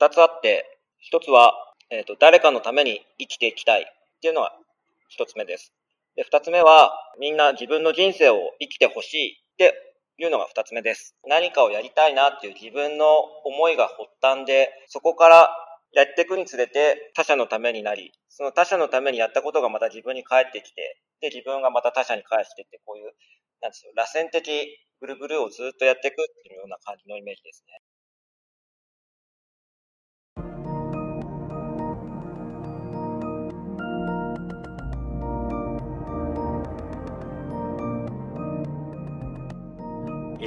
二つあって、一つは、えっ、ー、と、誰かのために生きていきたいっていうのが一つ目です。で、二つ目は、みんな自分の人生を生きてほしいっていうのが二つ目です。何かをやりたいなっていう自分の思いが発端で、そこからやっていくにつれて他者のためになり、その他者のためにやったことがまた自分に返ってきて、で、自分がまた他者に返してって、こういう、なんですよ、螺旋的ぐるぐるをずっとやっていくっていうような感じのイメージですね。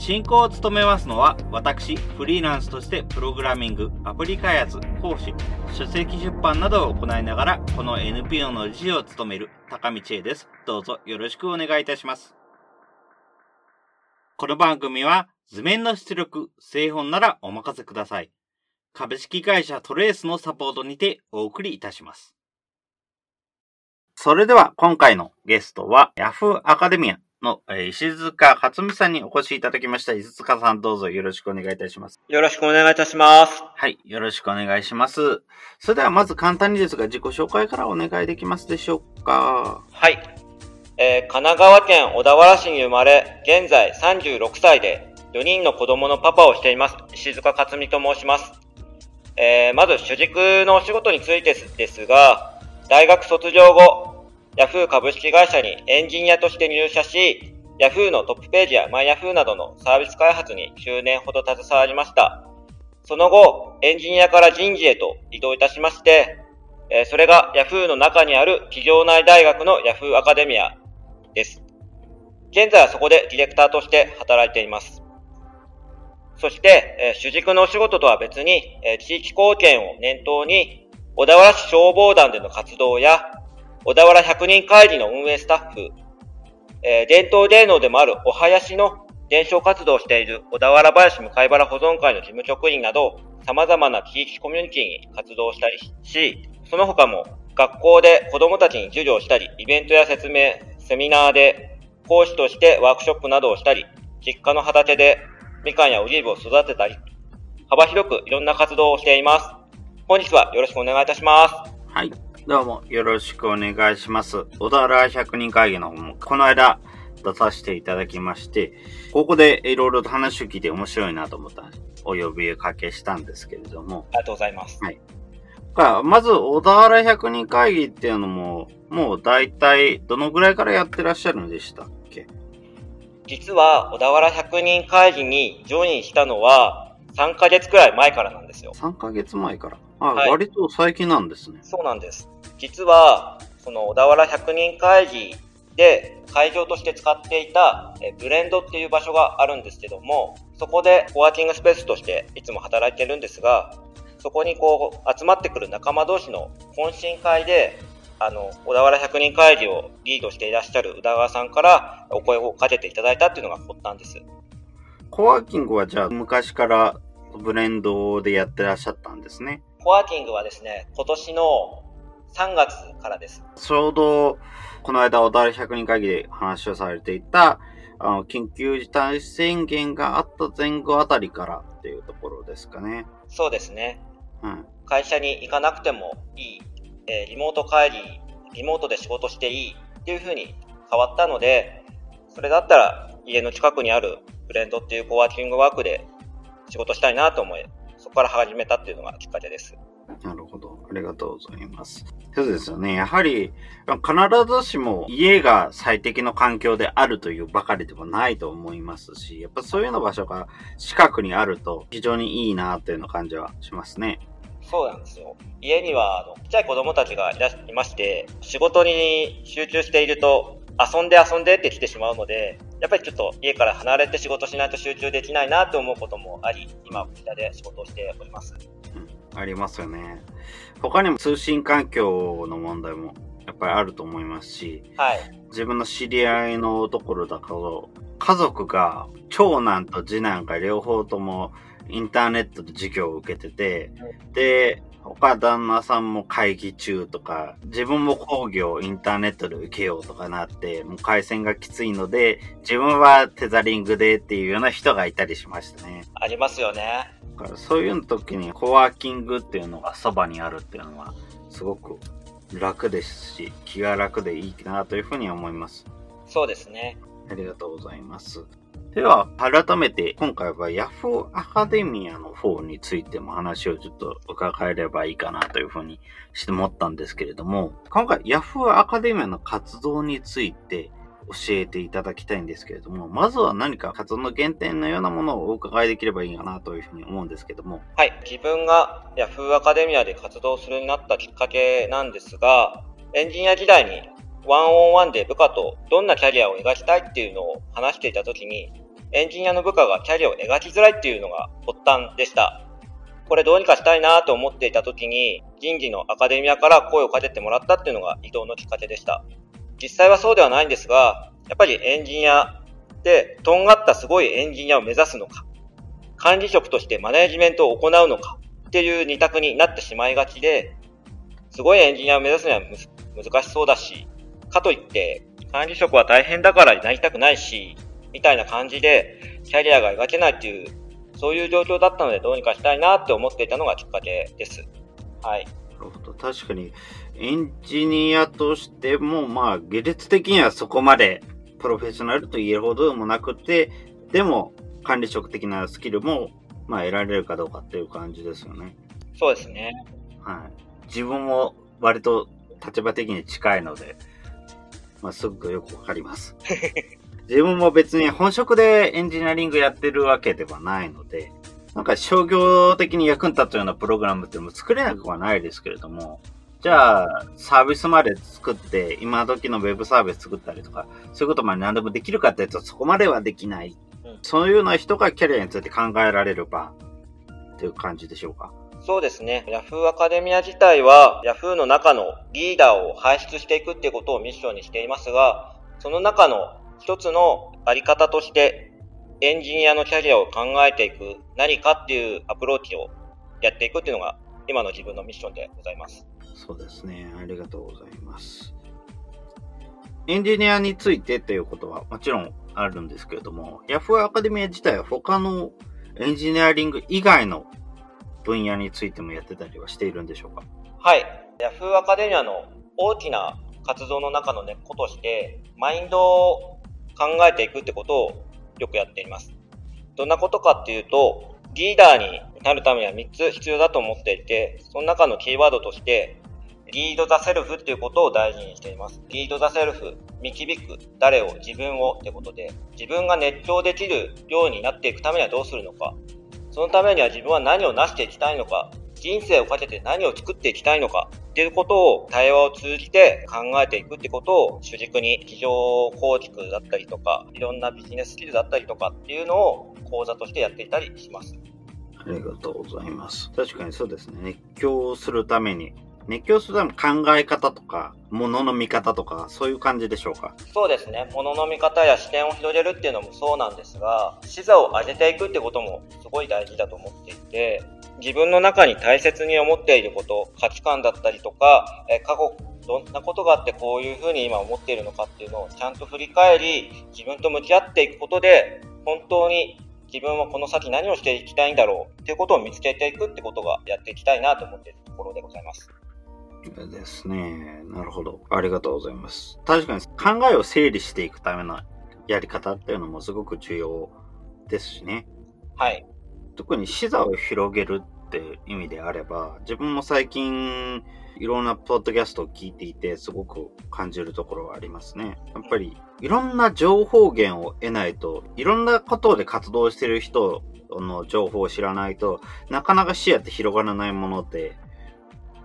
進行を務めますのは、私、フリーランスとしてプログラミング、アプリ開発、講師、書籍出版などを行いながら、この NPO の理事を務める高道恵です。どうぞよろしくお願いいたします。この番組は、図面の出力、製本ならお任せください。株式会社トレースのサポートにてお送りいたします。それでは今回のゲストは Yahoo アカデミアの、えー、石塚克美さんにお越しいただきました。石塚さんどうぞよろしくお願いいたします。よろしくお願いいたします。はい、よろしくお願いします。それではまず簡単にですが自己紹介からお願いできますでしょうか。はい。えー、神奈川県小田原市に生まれ、現在36歳で4人の子供のパパをしています。石塚克美と申します。えー、まず主軸のお仕事についてですが、大学卒業後、ヤフー株式会社にエンジニアとして入社し、ヤフーのトップページやマイヤフーなどのサービス開発に9年ほど携わりました。その後、エンジニアから人事へと移動いたしまして、それがヤフーの中にある企業内大学のヤフーアカデミアです。現在はそこでディレクターとして働いています。そして、主軸のお仕事とは別に、地域貢献を念頭に、小田原市消防団での活動や、小田原百人会議の運営スタッフ、えー、伝統芸能でもあるお囃子の伝承活動をしている小田原林向原保存会の事務局員など、様々な地域コミュニティに活動したりし、その他も学校で子供たちに授業したり、イベントや説明、セミナーで講師としてワークショップなどをしたり、実家の畑でみかんやオリーブを育てたり、幅広くいろんな活動をしています。本日はよろしくお願いいたします。はい。どうもよろしくお願いします。小田原百人会議の方もこの間出させていただきまして、ここでいろいろと話を聞いて面白いなと思ったお呼びかけしたんですけれども。ありがとうございます。はい。まず、小田原百人会議っていうのも、もう大体どのぐらいからやってらっしゃるんでしたっけ？実は、小田原百人会議にジョインしたのは、3ヶ月くらい前からなんですよ。3ヶ月前からあ、はい、割と最近なんですね。そうなんです。実は、その小田原百人会議で会場として使っていたブレンドっていう場所があるんですけども、そこでコワーキングスペースとしていつも働いてるんですが、そこにこう集まってくる仲間同士の懇親会で、あの、小田原百人会議をリードしていらっしゃる宇田川さんからお声をかけていただいたっていうのが発端です。コワーキングはじゃあ昔からブレンドでやってらっしゃったんですね。コワーキングはですね、今年の3月からです。ちょうど、この間、小田原百人会議で話をされていた、あの、緊急事態宣言があった前後あたりからっていうところですかね。そうですね。うん。会社に行かなくてもいい、えー、リモート会議、リモートで仕事していいっていう風に変わったので、それだったら家の近くにあるブレンドっていうコワーキングワークで仕事したいなと思い、そこから始めたっていうのがきっかけです。なるほど。ありがとうございます。そうですよね。やはり、必ずしも家が最適の環境であるというばかりでもないと思いますし、やっぱそういうような場所が近くにあると非常にいいなというような感じはしますね。そうなんですよ。家には、あの、ちっちゃい子供たちがいらいまして、仕事に集中していると、遊んで遊んでって来てしまうので、やっぱりちょっと家から離れて仕事しないと集中できないなと思うこともあり、今、こちらで仕事をしております。うん、ありますよね。他にも通信環境の問題もやっぱりあると思いますし、はい、自分の知り合いのところだと、家族が、長男と次男が両方ともインターネットで授業を受けてて、で、他旦那さんも会議中とか、自分も講義をインターネットで受けようとかなって、もう回線がきついので、自分はテザリングでっていうような人がいたりしましたね。ありますよね。だからそういう時にコワーキングっていうのがそばにあるっていうのは、すごく楽ですし、気が楽でいいなというふうに思います。そうですね。ありがとうございます。では、改めて今回は Yahoo アカデミアの方についても話をちょっと伺えればいいかなというふうにして思ったんですけれども、今回 Yahoo アカデミアの活動について教えていただきたいんですけれども、まずは何か活動の原点のようなものをお伺いできればいいかなというふうに思うんですけども。はい。自分が Yahoo アカデミアで活動するようになったきっかけなんですが、エンジニア時代にワンオンワンで部下とどんなキャリアを描きたいっていうのを話していたときに、エンジニアの部下がキャリアを描きづらいっていうのが発端でした。これどうにかしたいなと思っていたときに、人事のアカデミアから声をかけてもらったっていうのが移動のきっかけでした。実際はそうではないんですが、やっぱりエンジニアでとんがったすごいエンジニアを目指すのか、管理職としてマネジメントを行うのかっていう二択になってしまいがちで、すごいエンジニアを目指すには難しそうだし、かといって、管理職は大変だからなりたくないし、みたいな感じで、キャリアが描けないっていう、そういう状況だったので、どうにかしたいなって思っていたのがきっかけです。はい。なるほど。確かに、エンジニアとしても、まあ、技術的にはそこまでプロフェッショナルと言えるほどでもなくて、でも、管理職的なスキルも、まあ、得られるかどうかっていう感じですよね。そうですね。はい。自分も割と立場的に近いので、まあ、すごくよくわかります。自分も別に本職でエンジニアリングやってるわけではないので、なんか商業的に役に立つようなプログラムっても作れなくはないですけれども、じゃあ、サービスまで作って、今時のウェブサービス作ったりとか、そういうことまで何でもできるかって言うとそこまではできない。うん、そういうような人がキャリアについて考えられる場っていう感じでしょうか？そうですね。Yahoo アカデミア自体は Yahoo の中のリーダーを輩出していくっていうことをミッションにしていますが、その中の一つのあり方としてエンジニアのキャリアを考えていく何かっていうアプローチをやっていくっていうのが今の自分のミッションでございます。そうですね。ありがとうございます。エンジニアについてっていうことはもちろんあるんですけれども、Yahoo アカデミア自体は他のエンジニアリング以外の分野についてもやってたりはしているんでしょうか？はい。Yahoo アカデミアの大きな活動の中の根っことして、マインドを考えていくってことをよくやっています。どんなことかっていうと、リーダーになるためには3つ必要だと思っていて、その中のキーワードとして、リード・ザ・セルフっていうことを大事にしています。リード・ザ・セルフ、導く、誰を、自分をってことで、自分が熱狂できるようになっていくためにはどうするのか、そのためには自分は何を成していきたいのか、人生をかけて何を作っていきたいのかっていうことを対話を通じて考えていくってことを主軸に企業構築だったりとか、いろんなビジネススキルだったりとかっていうのを講座としてやっていたりします。ありがとうございます。確かにそうですね。熱狂するために熱狂するための考え方とか、ものの見方とか、そういう感じでしょうか？そうですね。ものの見方や視点を広げるっていうのもそうなんですが、視座を上げていくってこともすごい大事だと思っていて、自分の中に大切に思っていること、価値観だったりとか、え過去どんなことがあってこういうふうに今思っているのかっていうのをちゃんと振り返り、自分と向き合っていくことで、本当に自分はこの先何をしていきたいんだろうっていうことを見つけていくってことがやっていきたいなと思っているところでございます。ですね。なるほど。ありがとうございます。確かに考えを整理していくためのやり方っていうのもすごく重要ですしね。はい。特に視座を広げるって意味であれば、自分も最近いろんなポッドキャストを聞いていてすごく感じるところはありますね。やっぱりいろんな情報源を得ないと、いろんなことで活動してる人の情報を知らないとなかなか視野って広がらないもので、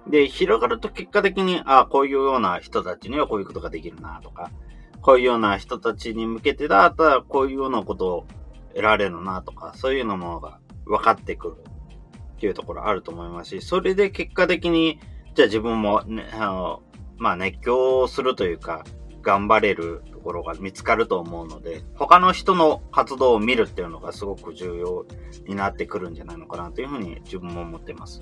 で、広がると結果的に、ああ、こういうような人たちにはこういうことができるなとか、こういうような人たちに向けてだったらこういうようなことを得られるなとか、そういうのものが分かってくるっていうところあると思いますし、それで結果的に、じゃあ自分も、ね、あの、まあ熱狂するというか、頑張れるところが見つかると思うので、他の人の活動を見るっていうのがすごく重要になってくるんじゃないのかなというふうに自分も思っています。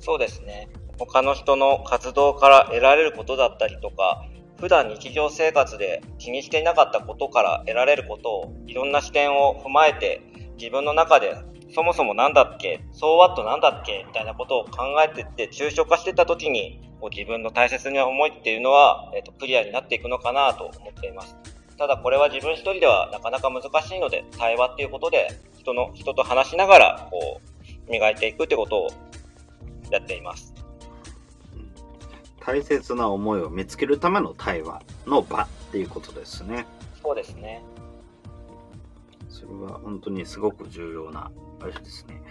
そうですね。他の人の活動から得られることだったりとか、普段日常生活で気にしていなかったことから得られることをいろんな視点を踏まえて自分の中でそもそも何だっけ、そうワットなんだっけみたいなことを考えてって抽象化してた時にこう自分の大切な思いっていうのは、えーと、クリアになっていくのかなと思っています。ただこれは自分一人ではなかなか難しいので対話っていうことで人の人と話しながらこう磨いていくってことをやっています。大切な思いを見つけるための対話の場っていうことですね。そうですね。それは本当にすごく重要なあれですね。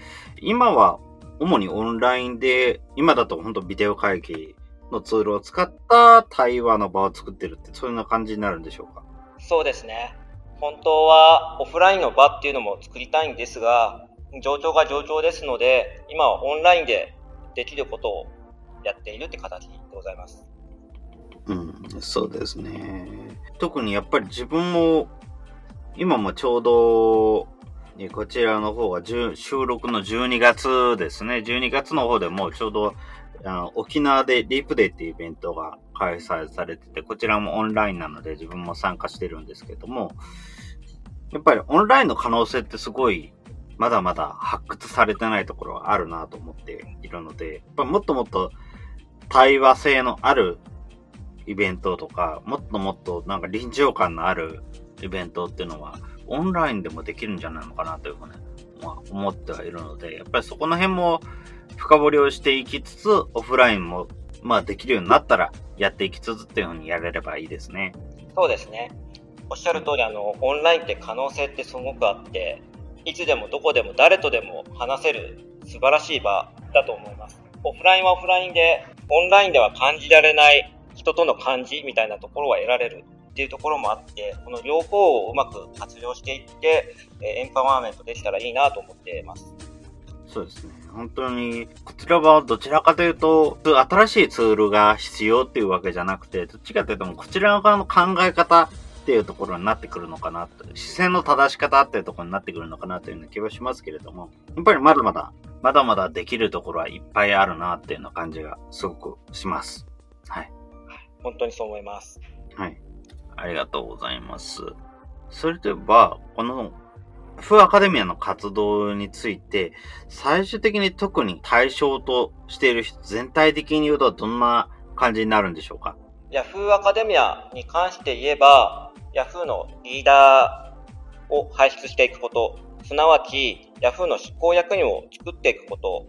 今は主にオンラインで、今だと本当ビデオ会議のツールを使った対話の場を作ってるって、そういうような感じになるんでしょうか？そうですね。本当はオフラインの場っていうのも作りたいんですが、状況が状況ですので、今はオンラインでできることをやっているって形でございます。うん、そうですね。特にやっぱり自分も、今もちょうど、こちらの方が収録の12月ですね。12月の方でもちょうどあの沖縄でリープデーっていうイベントが開催されてて、こちらもオンラインなので自分も参加してるんですけども、やっぱりオンラインの可能性ってすごいまだまだ発掘されてないところがあるなと思っているので、やっぱもっともっと対話性のあるイベントとか、もっともっとなんか臨場感のあるイベントっていうのは、オンラインでもできるんじゃないのかなというふうに、まあ、思ってはいるので、やっぱりそこの辺も深掘りをしていきつつ、オフラインも、まあできるようになったらやっていきつつっていうふうにやれればいいですね。そうですね。おっしゃる通り、あの、オンラインって可能性ってすごくあって、いつでもどこでも誰とでも話せる素晴らしい場だと思います。オフラインはオフラインでオンラインでは感じられない人との感じみたいなところは得られるっていうところもあって、この両方をうまく活用していって、エンパワーメントできたらいいなと思っています。そうですね。本当に、こちらはどちらかというと、新しいツールが必要っていうわけじゃなくて、どっちかというと、こちら側の考え方っていうところになってくるのかなと、視線の正し方っていうところになってくるのかなというような気はしますけれども、やっぱりまだまだまだまだできるところはいっぱいあるなっていうような感じがすごくします。はい。本当にそう思います。はい。ありがとうございます。それでは、このフーアカデミアの活動について、最終的に特に対象としている人、全体的に言うとどんな感じになるんでしょうか？ヤフーアカデミアに関して言えば、ヤフーのリーダーを輩出していくこと、すなわち Yahoo の執行役員を作っていくこと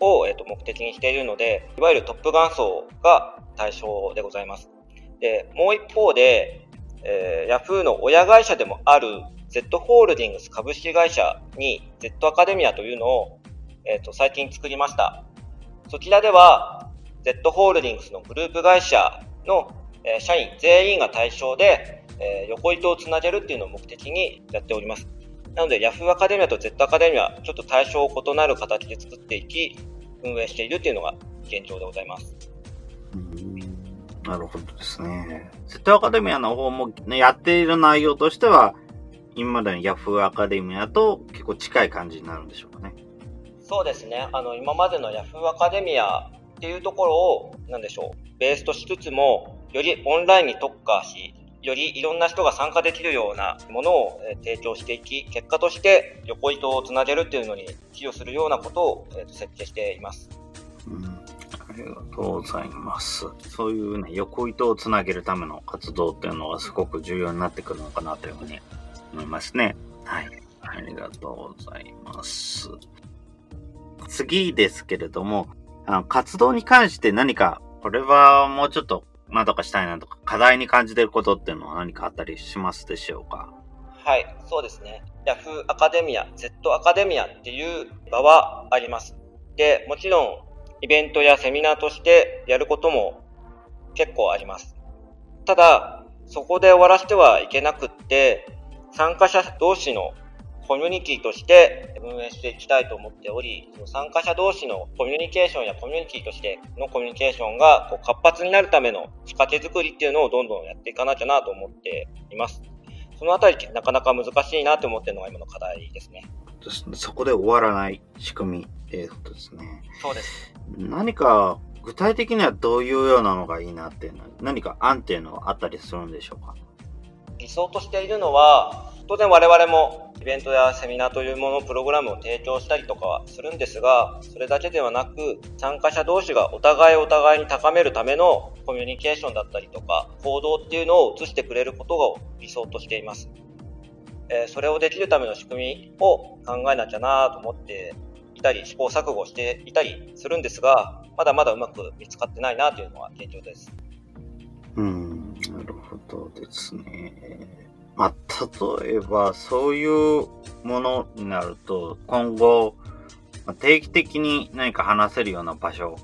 を、えー、と目的にしているので、いわゆるトップガン層が対象でございます。で、もう一方で、えー、Yahoo の親会社でもある Z ホールディングス株式会社に Z アカデミアというのを、えー、と最近作りました。そちらでは Z ホールディングスのグループ会社の、えー、社員全員が対象で、えー、横糸をつなげるっていうのを目的にやっております。なので Yahoo アカデミアと Z アカデミア、ちょっと対象を異なる形で作っていき、運営しているっていうのが現状でございます。なるほどですね。Z アカデミアの方も、ね、やっている内容としては、今までの Yahoo アカデミアと結構近い感じになるんでしょうかね。そうですね。あの、今までの Yahoo アカデミアっていうところを、なんでしょう、ベースとしつつも、よりオンラインに特化し、よりいろんな人が参加できるようなものを提供していき、結果として横糸をつなげるっていうのに寄与するようなことを設計しています。うん、ありがとうございます。そういうね、横糸をつなげるための活動っていうのがすごく重要になってくるのかなというふうに思いますね。はい。ありがとうございます。次ですけれども、あの活動に関して何か、これはもうちょっとなんとかしたいなとか、課題に感じてることっていうのは何かあったりしますでしょうか？はい、そうですね。Yahoo アカデミア、Z アカデミアっていう場はあります。で、もちろん、イベントやセミナーとしてやることも結構あります。ただ、そこで終わらせてはいけなくって、参加者同士のコミュニティとして運営していきたいと思っており、参加者同士のコミュニケーションやコミュニティとしてのコミュニケーションがこう活発になるための仕掛け作りっていうのをどんどんやっていかなきゃなと思っています。そのあたりなかなか難しいなと思ってるのが今の課題ですね。そこで終わらない仕組みっていうことですね。そうです。何か具体的にはどういうようなのがいいなっていうのは何か案っていうのはあったりするんでしょうか？理想としているのは当然我々もイベントやセミナーというもの、プログラムを提供したりとかはするんですが、それだけではなく、参加者同士がお互いお互いに高めるためのコミュニケーションだったりとか、行動っていうのを移してくれることを理想としています。えー、それをできるための仕組みを考えなきゃなと思っていたり、試行錯誤していたりするんですが、まだまだうまく見つかってないなというのは現状です。うん、なるほどですね。まあ、例えば、そういうものになると、今後、定期的に何か話せるような場所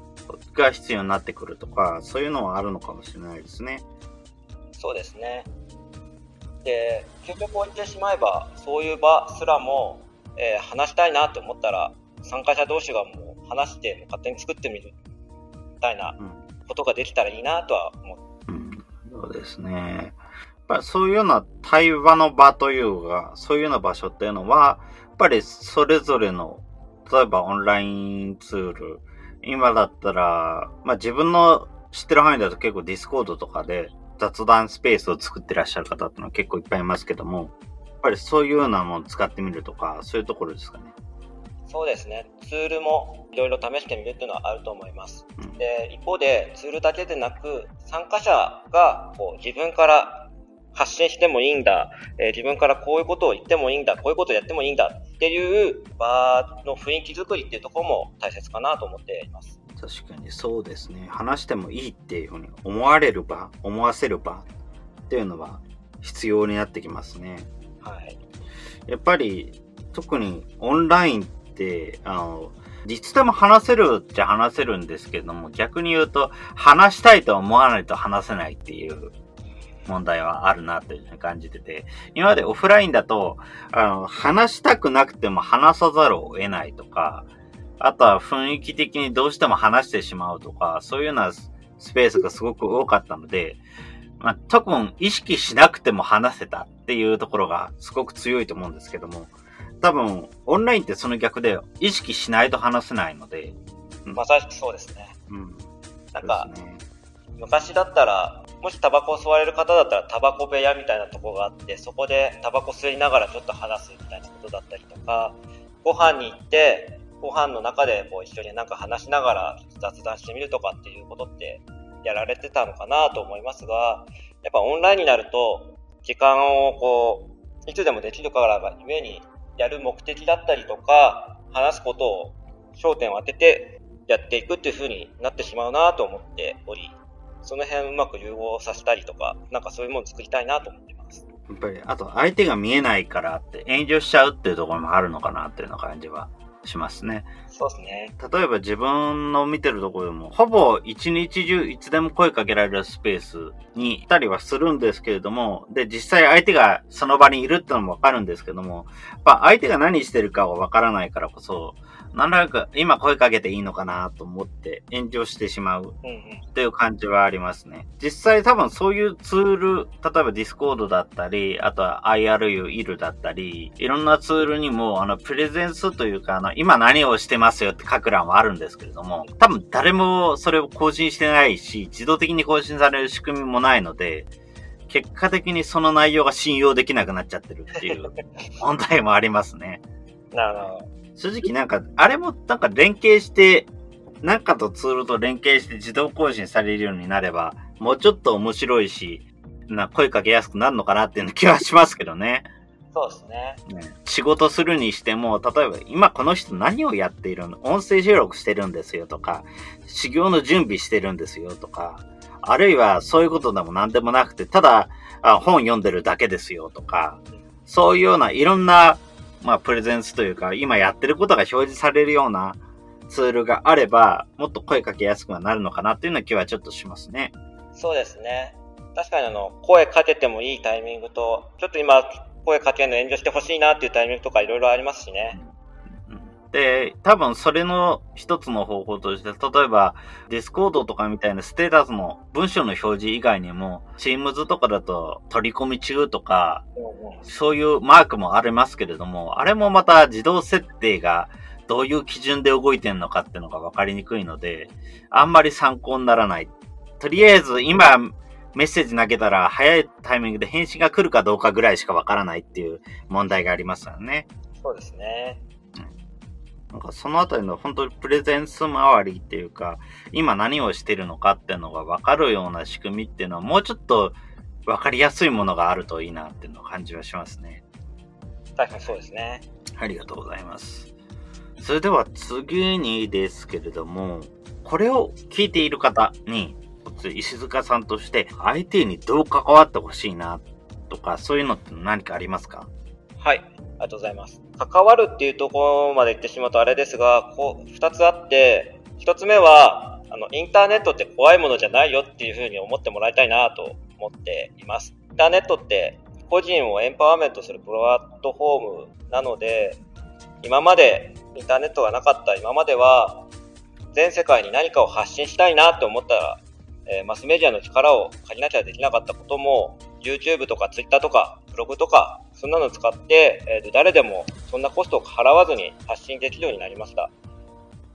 が必要になってくるとか、そういうのはあるのかもしれないですね。そうですね。で、究極を言ってしまえば、そういう場すらも、えー、話したいなと思ったら、参加者同士がもう話して勝手に作ってみるみたいなことができたらいいなとは思う。うん、そうですね。ぱりそういうような対話の場というか、そういうような場所っていうのは、やっぱりそれぞれの、例えばオンラインツール、今だったら、まあ自分の知ってる範囲だと結構 Discord とかで雑談スペースを作ってらっしゃる方っていうのは結構いっぱいいますけども、やっぱりそういうようなものを使ってみるとか、そういうところですかね。そうですね。ツールもいろいろ試してみるっていうのはあると思います。うん、で、一方でツールだけでなく、参加者がこう自分から発信してもいいんだ、えー、自分からこういうことを言ってもいいんだ、こういうことをやってもいいんだっていう場の雰囲気作りっていうところも大切かなと思っています。確かにそうですね。話してもいいっていうふうに思われる場、思わせる場っていうのは必要になってきますね。はい。やっぱり特にオンラインって、あの、実でも話せるっちゃ話せるんですけども、逆に言うと、話したいと思わないと話せないっていう問題はあるなというふうに感じてて、今までオフラインだと、あの、話したくなくても話さざるを得ないとか、あとは雰囲気的にどうしても話してしまうとか、そういうようなスペースがすごく多かったので、まあ、多分意識しなくても話せたっていうところがすごく強いと思うんですけども、多分オンラインってその逆で意識しないと話せないので。まさしくそうですね。うん。なんか、ね、昔だったらもしタバコを吸われる方だったらタバコ部屋みたいなとこがあって、そこでタバコ吸いながらちょっと話すみたいなことだったりとか、ご飯に行って、ご飯の中でこう一緒になんか話しながら雑談してみるとかっていうことってやられてたのかなと思いますが、やっぱオンラインになると、時間をこう、いつでもできるからがゆえに、やる目的だったりとか、話すことを焦点を当ててやっていくっていう風になってしまうなと思っており、その辺うまく融合させたりとか、なんかそういうもの作りたいなと思ってます。やっぱり、あと相手が見えないからって遠慮しちゃうっていうところもあるのかなっていうような感じはしますね。そうですね。例えば自分の見てるところでも、ほぼ一日中いつでも声かけられるスペースにいたりはするんですけれども、で、実際相手がその場にいるってのもわかるんですけども、やっぱ相手が何してるかはわからないからこそ、なんとなく今声かけていいのかなと思って遠慮してしまうっていう感じはありますね。実際多分そういうツール、例えば Discord だったり、あとは IRU、イルだったり、いろんなツールにもあのプレゼンスというかあの今何をしてますよって書く欄はあるんですけれども、多分誰もそれを更新してないし、自動的に更新される仕組みもないので、結果的にその内容が信用できなくなっちゃってるっていう問題もありますね。なるほど。正直なんか、あれもなんか連携して、なんかとツールと連携して自動更新されるようになれば、もうちょっと面白いし、な声かけやすくなるのかなっていう気はしますけどね。そうですね。ね仕事するにしても、例えば今この人何をやっているの？音声収録してるんですよとか、修行の準備してるんですよとか、あるいはそういうことでも何でもなくて、ただあ本読んでるだけですよとか、そういうようないろんなまあ、プレゼンスというか、今やってることが表示されるようなツールがあれば、もっと声かけやすくはなるのかなっていうような気はちょっとしますね。そうですね。確かにあの、声かけてもいいタイミングと、ちょっと今、声かけるの遠慮してほしいなっていうタイミングとかいろいろありますしね。で、多分それの一つの方法として、例えば、Discord とかみたいなステータスの文章の表示以外にも、Teams とかだと取り込み中とか、そういうマークもありますけれども、あれもまた自動設定がどういう基準で動いてんのかっていうのが分かりにくいので、あんまり参考にならない。とりあえず今メッセージ投げたら早いタイミングで返信が来るかどうかぐらいしか分からないっていう問題がありますよね。そうですね。なんかそのあたりの本当にプレゼンス周りっていうか、今何をしてるのかっていうのが分かるような仕組みっていうのはもうちょっと分かりやすいものがあるといいなっていうのを感じはしますね。確かにそうですね。ありがとうございます。それでは次にですけれども、これを聞いている方に、石塚さんとして相手にどう関わってほしいなとか、そういうのって何かありますか？はい。ありがとうございます。関わるっていうところまで言ってしまうとあれですが、こう、二つあって、一つ目は、あの、インターネットって怖いものじゃないよっていうふうに思ってもらいたいなと思っています。インターネットって個人をエンパワーメントするプラットフォームなので、今までインターネットがなかった今までは、全世界に何かを発信したいなって思ったら、えー、マスメディアの力を借りなきゃできなかったことも、YouTube とか Twitter とかブログとか、そんなの使って、えー、誰でもそんなコストを払わずに発信できるようになりました。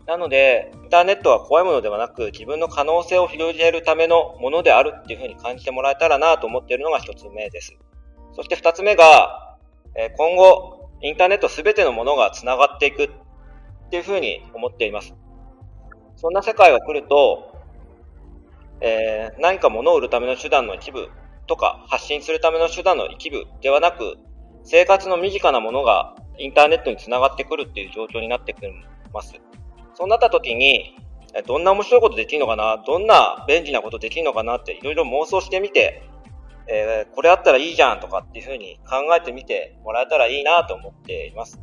なので、インターネットは怖いものではなく、自分の可能性を広げるためのものであるっていうふうに感じてもらえたらなと思っているのが一つ目です。そして二つ目が、え今後、インターネットすべてのものが繋がっていくっていうふうに思っています。そんな世界が来ると、えー、何か物を売るための手段の一部とか発信するための手段の一部ではなく、生活の身近なものがインターネットにつながってくるっていう状況になってきます。そうなった時に、どんな面白いことできるのかな、どんな便利なことできるのかなっていろいろ妄想してみて、えー、これあったらいいじゃんとかっていうふうに考えてみてもらえたらいいなと思っています。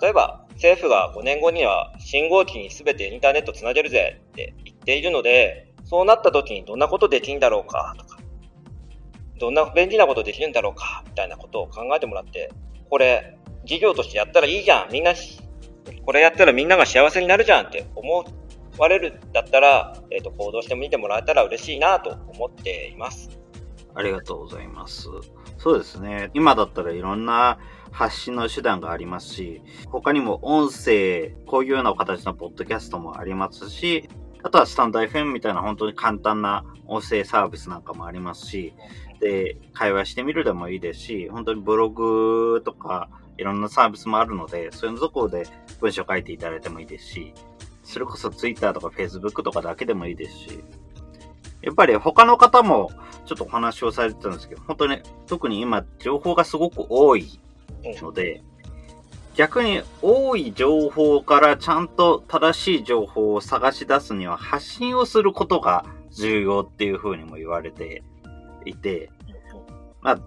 例えば、政府が5年後には信号機に全てインターネットつなげるぜって言っているので、そうなった時にどんなことできるんだろうかとか、どんな便利なことできるんだろうか、みたいなことを考えてもらって、これ、事業としてやったらいいじゃん、みんな、これやったらみんなが幸せになるじゃんって思われるだったら、えっ、ー、と、行動してみてもらえたら嬉しいなと思っています。ありがとうございます。そうですね。今だったらいろんな発信の手段がありますし、他にも音声、こういうような形のポッドキャストもありますし、あとはスタンド FM みたいな本当に簡単な音声サービスなんかもありますし、で、会話してみるでもいいですし、本当にブログとかいろんなサービスもあるので、そういうところで文章書いていただいてもいいですし、それこそ Twitter とか Facebook とかだけでもいいですし、やっぱり他の方もちょっとお話をされてたんですけど、本当に特に今情報がすごく多いので、逆に多い情報からちゃんと正しい情報を探し出すには発信をすることが重要っていうふうにも言われていて、まあ、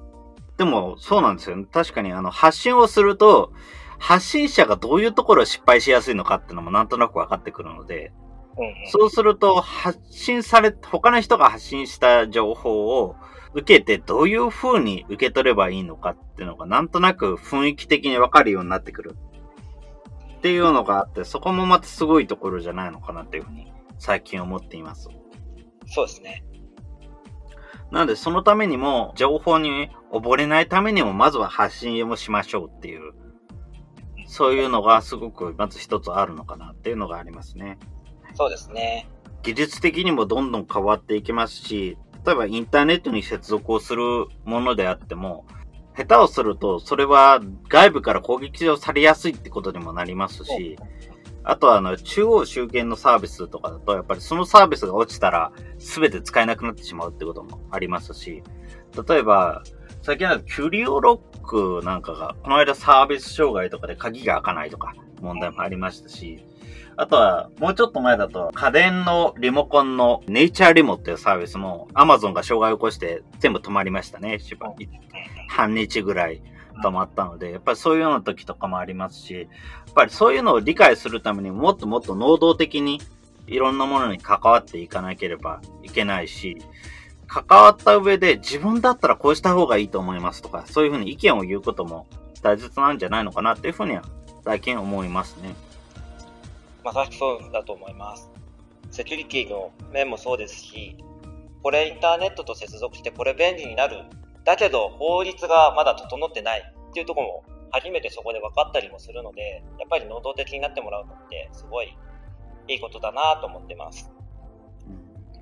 でもそうなんですよね。確かにあの発信をすると、発信者がどういうところを失敗しやすいのかっていうのもなんとなく分かってくるので、そうすると発信され、他の人が発信した情報を受けてどういう風に受け取ればいいのかっていうのがなんとなく雰囲気的に分かるようになってくる。っていうのがあって、そこもまたすごいところじゃないのかなっていうふうに最近思っています。そうですね。なので、そのためにも、情報に溺れないためにも、まずは発信をしましょうっていう、そういうのがすごく、まず一つあるのかなっていうのがありますね。そうですね。技術的にもどんどん変わっていきますし、例えばインターネットに接続をするものであっても、下手をすると、それは外部から攻撃をされやすいってことにもなりますし、あとはあの、中央集権のサービスとかだと、やっぱりそのサービスが落ちたら、すべて使えなくなってしまうってこともありますし、例えば、最近はキュリオロックなんかが、この間サービス障害とかで鍵が開かないとか問題もありましたし、あとは、もうちょっと前だと、家電のリモコンのネイチャーリモっていうサービスも、アマゾンが障害を起こして全部止まりましたね。しば半日ぐらい。止まったので、やっぱりそういうような時とかもありますし、やっぱりそういうのを理解するためにもっともっと能動的にいろんなものに関わっていかなければいけないし、関わった上で自分だったらこうした方がいいと思いますとか、そういうふうに意見を言うことも大切なんじゃないのかなっていうふうには最近思いますね。まさしくそうだと思います。セキュリティの面もそうですし、これインターネットと接続してこれ便利になる。だけど法律がまだ整ってないっていうところも初めてそこで分かったりもするので、やっぱり能動的になってもらうのってすごいいいことだなと思ってます。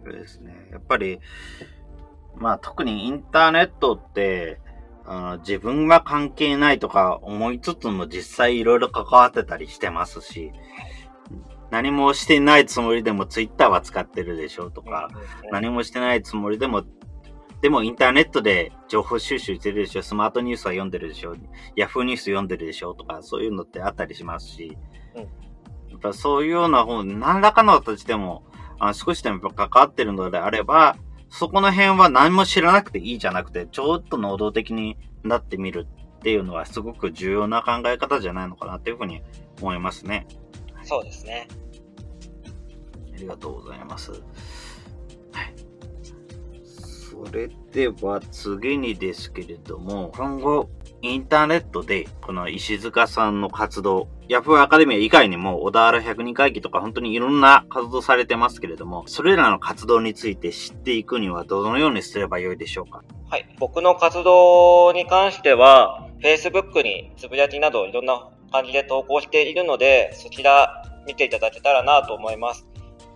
そうですね。やっぱり、まあ特にインターネットって、あの自分は関係ないとか思いつつも実際いろいろ関わってたりしてますし、何もしてないつもりでもツイッターは使ってるでしょとか、何もしてないつもりでも、でもインターネットで情報収集してるでしょ、スマートニュースは読んでるでしょ、ヤフーニュース読んでるでしょとか、そういうのってあったりしますし、やっぱそういうような本、何らかの形でも、あ少しでも関わってるのであれば、そこの辺は何も知らなくていいじゃなくて、ちょっと能動的になってみるっていうのはすごく重要な考え方じゃないのかなっていうふうに思いますね。そうですね。ありがとうございます。はい。それでは次にですけれども、今後、インターネットで、この石塚さんの活動、ヤフーアカデミア以外にも、小田原百人会議とか本当にいろんな活動されてますけれども、それらの活動について知っていくにはどのようにすればよいでしょうか？はい。僕の活動に関しては、Facebook につぶやきなどいろんな感じで投稿しているので、そちら見ていただけたらなと思います。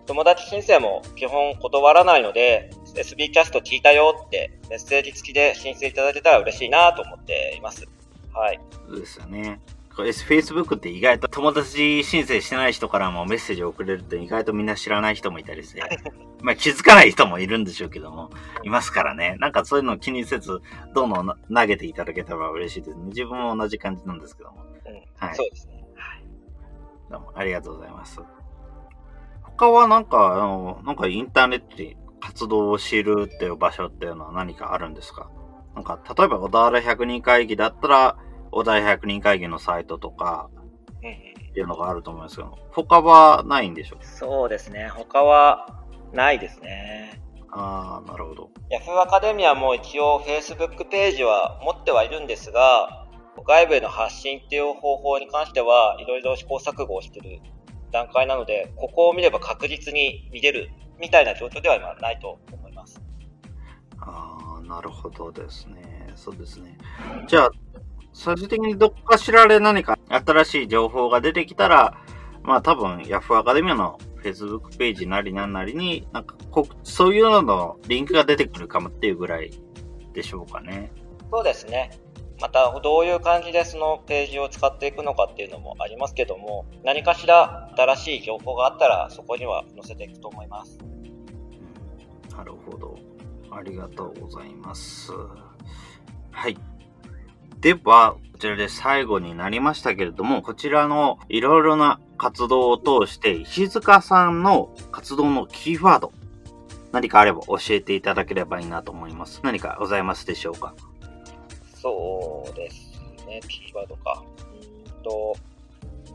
友達申請も基本断らないので、SB キャスト聞いたよってメッセージ付きで申請いただけたら嬉しいなと思っています。はい。そうですよね。これ Facebook って意外と友達申請してない人からもメッセージを送れるって意外とみんな知らない人もいたりして、まあ気づかない人もいるんでしょうけども、いますからね。なんかそういうのを気にせず、どんどん投げていただけたら嬉しいですね。自分も同じ感じなんですけども。うん、はい。そうですね。はい。どうもありがとうございます。他はなんか、あの、なんかインターネットで活動を知るっていう場所っていうのは何かあるんですか？なんか、例えば小田原百人会議だったら、小田原百人会議のサイトとか、っていうのがあると思いますけど、他はないんでしょう？そうですね。他はないですね。ああ、なるほど。ヤフーアカデミアも一応 Facebook ページは持ってはいるんですが、外部への発信っていう方法に関してはいろいろ試行錯誤をしてる段階なので、ここを見れば確実に見れるみたいな状況では今ないと思います。ああ、なるほどですね。そうですね。じゃあ、最終的にどっかしらで何か新しい情報が出てきたら、まあ多分 Yahoo アカデミアの Facebook ページなりなんなりに、なんかこそういうののリンクが出てくるかもっていうぐらいでしょうかね。そうですね。またどういう感じでそのページを使っていくのかっていうのもありますけども何かしら新しい情報があったらそこには載せていくと思います。なるほど。ありがとうございます。はい。ではこちらで最後になりましたけれどもこちらのいろいろな活動を通して石塚さんの活動のキーワード何かあれば教えていただければいいなと思います。何かございますでしょうか？そうですね、キーワードか。うんと、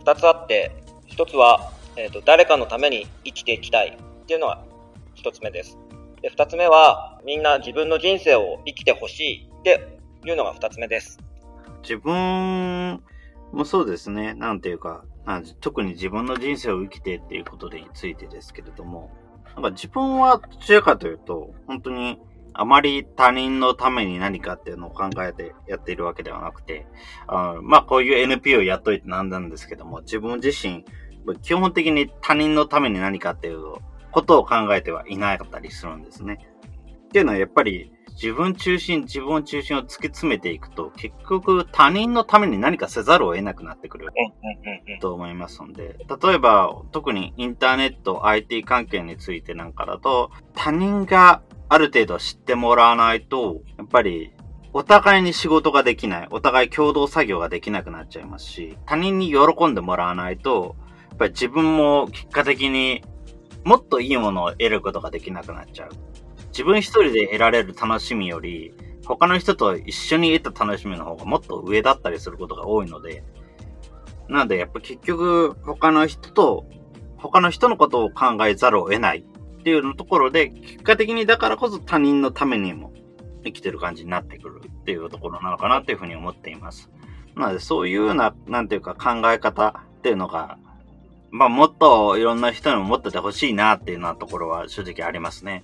二つあって、一つは、えっ、ー、と、誰かのために生きていきたいっていうのが一つ目です。で、二つ目は、みんな自分の人生を生きてほしいっていうのが二つ目です。自分もそうですね。なんていうか、特に自分の人生を生きてっていうことについてですけれども、なんか自分はどちらかというと、本当にあまり他人のために何かっていうのを考えてやっているわけではなくて、あまあこういう NPO をやっといてなんなんですけども、自分自身、基本的に他人のために何かっていうことを考えてはいなかったりするんですね。っていうのはやっぱり自分中心、自分中心を突き詰めていくと、結局他人のために何かせざるを得なくなってくると思いますので、例えば特にインターネット、IT 関係についてなんかだと、他人がある程度知ってもらわないと、やっぱり、お互いに仕事ができない、お互い共同作業ができなくなっちゃいますし、他人に喜んでもらわないと、やっぱり自分も結果的にもっといいものを得ることができなくなっちゃう。自分一人で得られる楽しみより、他の人と一緒に得た楽しみの方がもっと上だったりすることが多いので、なのでやっぱ結局他の人と、他の人のことを考えざるを得ないっていうところで、結果的にだからこそ他人のためにも生きてる感じになってくるっていうところなのかなっていうふうに思っています。なので、そういうような、なんていうか考え方っていうのが、まあ、もっといろんな人にも持っててほしいなっていうようなところは正直ありますね。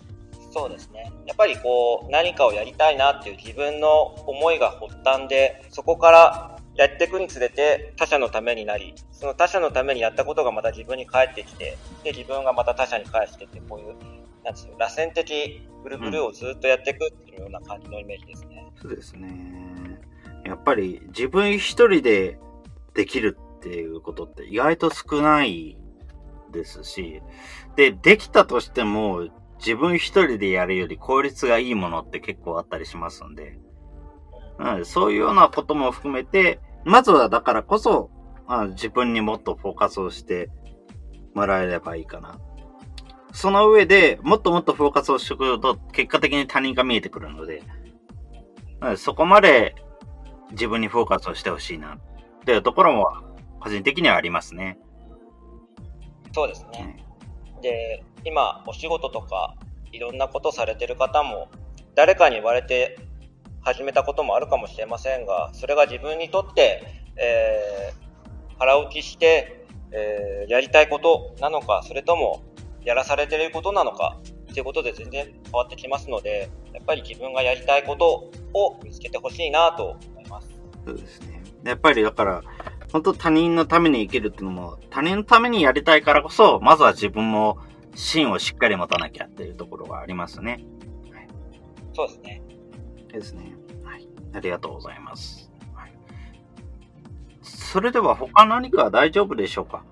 そうですね。やっぱりこう、何かをやりたいなっていう自分の思いが発端で、そこからやっていくにつれて他者のためになり、その他者のためにやったことがまた自分に返ってきて、で、自分がまた他者に返してって、こういう、なんです螺旋的ぐるぐるをずっとやっていくっていうような感じのイメージですね。うん、そうですね。やっぱり自分一人でできるっていうことって意外と少ないですし、で、できたとしても自分一人でやるより効率がいいものって結構あったりしますんで、なのでそういうようなことも含めて、まずはだからこそ、あ自分にもっとフォーカスをしてもらえればいいかな。その上でもっともっとフォーカスをしてくると、結果的に他人が見えてくるので、そこまで自分にフォーカスをしてほしいなっていうところも個人的にはありますね。そうですね。で、今お仕事とかいろんなことされてる方も誰かに言われて始めたこともあるかもしれませんがそれが自分にとって、えー、腹落ちして、えー、やりたいことなのかそれともやらされてることなのかっていうことで全然変わってきますのでやっぱり自分がやりたいことを見つけてほしいなと思います。そうですねやっぱりだから本当他人のために生きるっていうのも他人のためにやりたいからこそまずは自分も芯をしっかり持たなきゃっていうところがありますね。はい、そうですね。ですね。はい。ありがとうございます。はい、それでは他何か大丈夫でしょうか？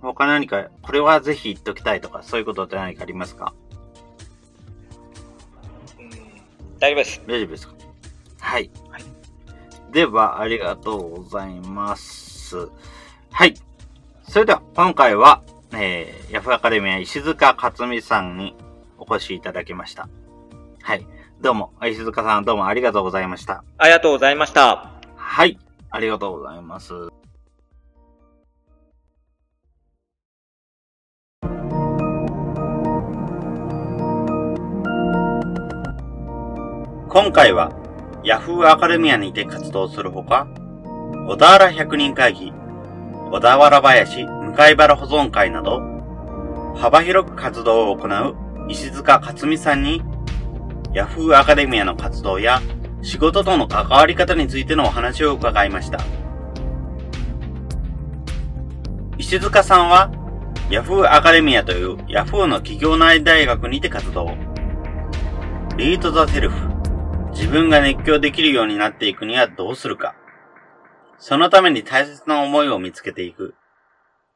他何か、これはぜひ言っときたいとか、そういうことって何かありますか？大丈夫です。大丈夫ですか？はい。はい、では、ありがとうございます。はい。それでは、今回は、えー、ヤフーアカデミア石塚克美さんにお越しいただきました。はい。どうも、石塚さんどうもありがとうございました。ありがとうございました。はい。ありがとうございます。今回は、ヤフーアカデミアにて活動するほか、小田原百人会議、小田原林向原保存会など、幅広く活動を行う石塚克美さんに、ヤフーアカデミアの活動や仕事との関わり方についてのお話を伺いました。石塚さんは、ヤフーアカデミアというヤフーの企業内大学にて活動。リートザセルフ。自分が熱狂できるようになっていくにはどうするか。そのために大切な思いを見つけていく。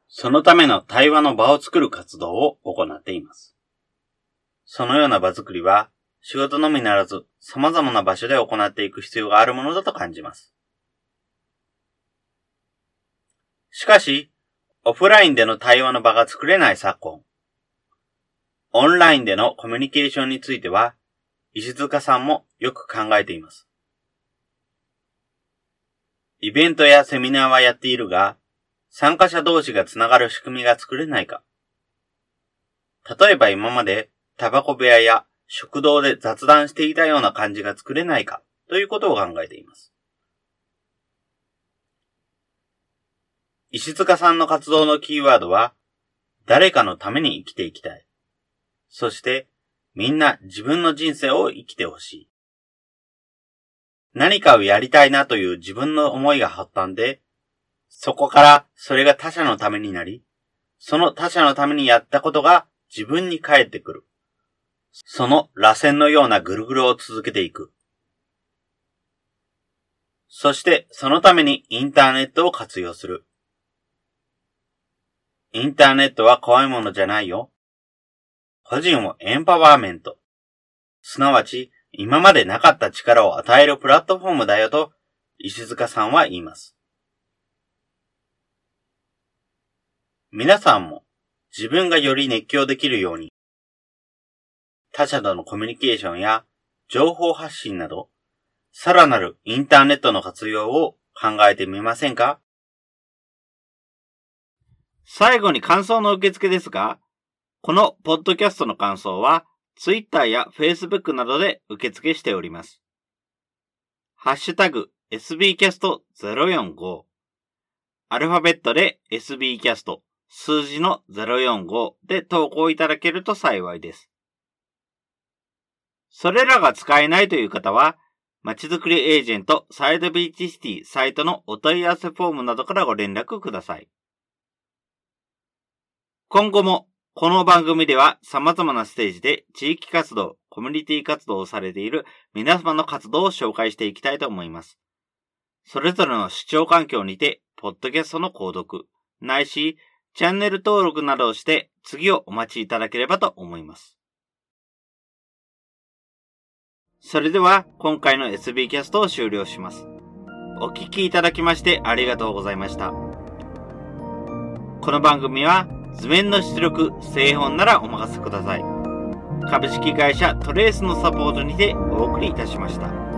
そのための対話の場を作る活動を行っています。そのような場作りは、仕事のみならず、様々な場所で行っていく必要があるものだと感じます。しかし、オフラインでの対話の場が作れない昨今、オンラインでのコミュニケーションについては、石塚さんもよく考えています。イベントやセミナーはやっているが、参加者同士がつながる仕組みが作れないか。例えば今までタバコ部屋や食堂で雑談していたような感じが作れないかということを考えています。石塚さんの活動のキーワードは、誰かのために生きていきたい。そして、みんな自分の人生を生きてほしい。何かをやりたいなという自分の思いが発端で、そこからそれが他者のためになり、その他者のためにやったことが自分に返ってくる。その螺旋のようなぐるぐるを続けていく。そしてそのためにインターネットを活用する。インターネットは怖いものじゃないよ。個人をエンパワーメント。すなわち、今までなかった力を与えるプラットフォームだよと、石塚さんは言います。皆さんも自分がより熱狂できるように、他者とのコミュニケーションや情報発信など、さらなるインターネットの活用を考えてみませんか？最後に感想の受付ですが、このポッドキャストの感想は、Twitter や Facebook などで受付しております。ハッシュタグ sbcast045 アルファベットで sbcast 数字の045で投稿いただけると幸いです。それらが使えないという方は、まちづくりエージェントサイドビーチシティサイトのお問い合わせフォームなどからご連絡ください。今後もこの番組では様々なステージで地域活動、コミュニティ活動をされている皆様の活動を紹介していきたいと思います。それぞれの視聴環境にて、ポッドキャストの購読、ないし、チャンネル登録などをして次をお待ちいただければと思います。それでは今回の SB キャストを終了します。お聴きいただきましてありがとうございました。この番組は図面の出力、製本ならお任せください。株式会社トレースのサポートにてお送りいたしました。